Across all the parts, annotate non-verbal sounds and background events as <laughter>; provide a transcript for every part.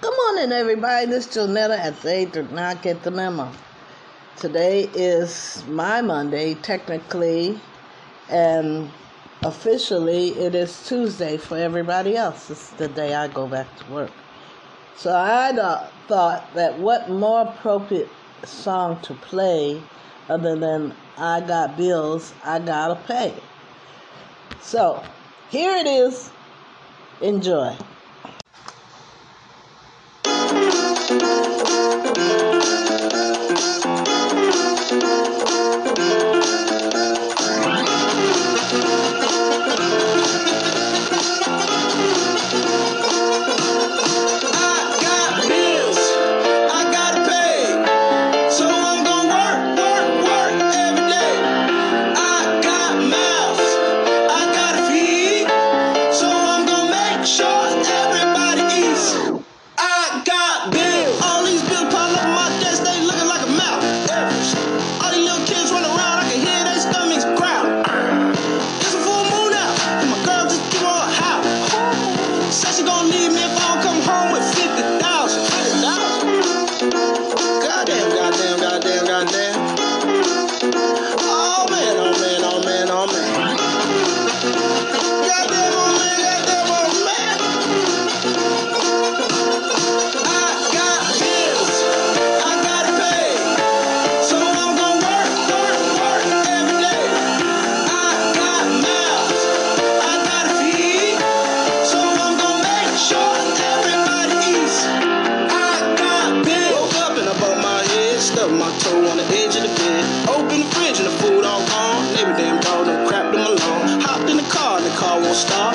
Good morning, everybody. This is Jonetta at They Did Not Get the Memo. Today is my Monday, technically, and officially it is Tuesday for everybody else. It's the day I go back to work. So I uh, thought that what more appropriate song to play other than I Got Bills, I Gotta Pay. So here it is. Enjoy.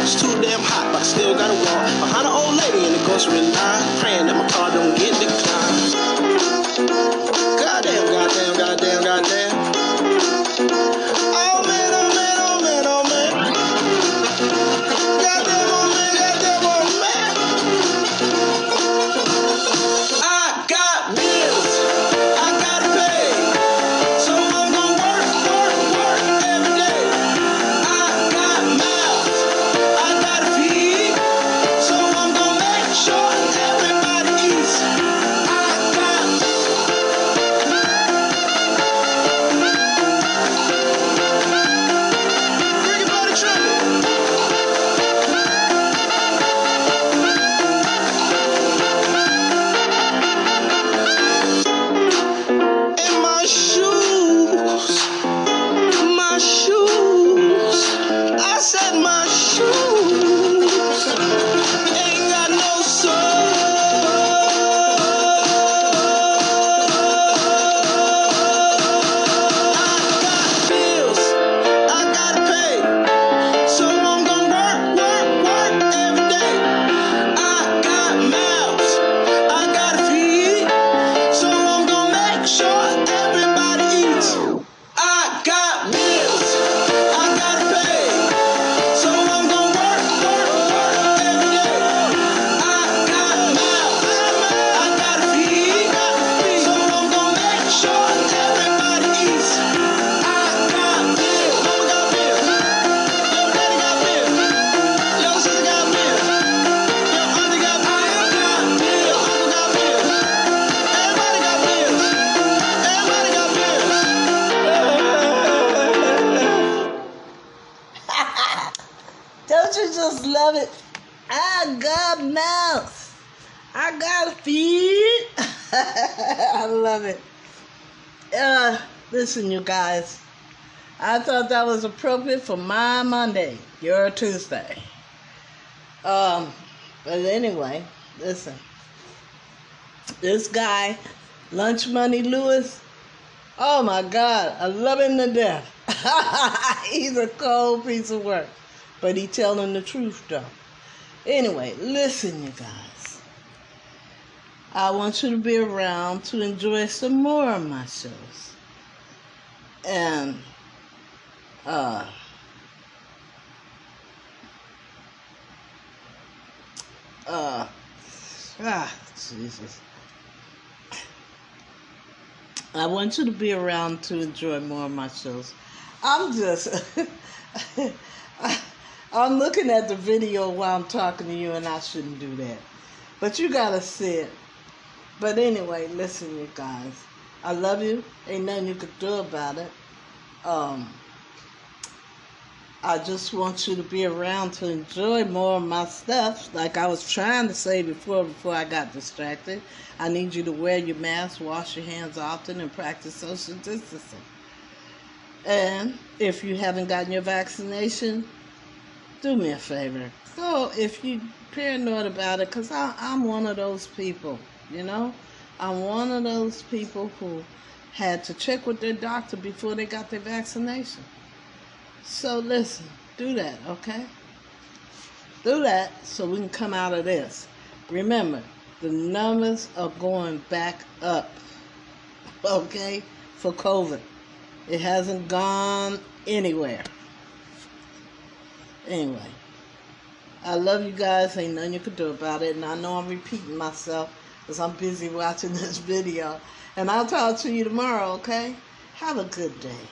It's too damn hot, but I still gotta walk. Behind an old lady in the grocery line, praying that my car don't get just love it. I got mouth. I got feet. <laughs> I love it. Uh, listen, you guys. I thought that was appropriate for my Monday, your Tuesday. Um, but anyway, listen. This guy, LunchMoney Lewis, oh my God, I love him to death. <laughs> He's a cold piece of work but he telling the truth though. Anyway, listen, you guys. I want you to be around to enjoy some more of my shows. And uh uh ah Jesus. I want you to be around to enjoy more of my shows. I'm just <laughs> I'm looking at the video while I'm talking to you, and I shouldn't do that. but you gotta see it. But anyway, listen, you guys. I love you. Ain't nothing you could do about it. Um, I just want you to be around to enjoy more of my stuff. Like I was trying to say before, before I got distracted. I need you to wear your mask, wash your hands often, and practice social distancing. And if you haven't gotten your vaccination, do me a favor. Go if you paranoid about it, cause I, I'm one of those people. You know, I'm one of those people who had to check with their doctor before they got their vaccination. So listen, do that, okay? Do that so we can come out of this. Remember, the numbers are going back up, okay, for COVID. It hasn't gone anywhere. Anyway, I love you guys. Ain't nothing you can do about it. And I know I'm repeating myself because I'm busy watching <laughs> this video. And I'll talk to you tomorrow, okay? Have a good day.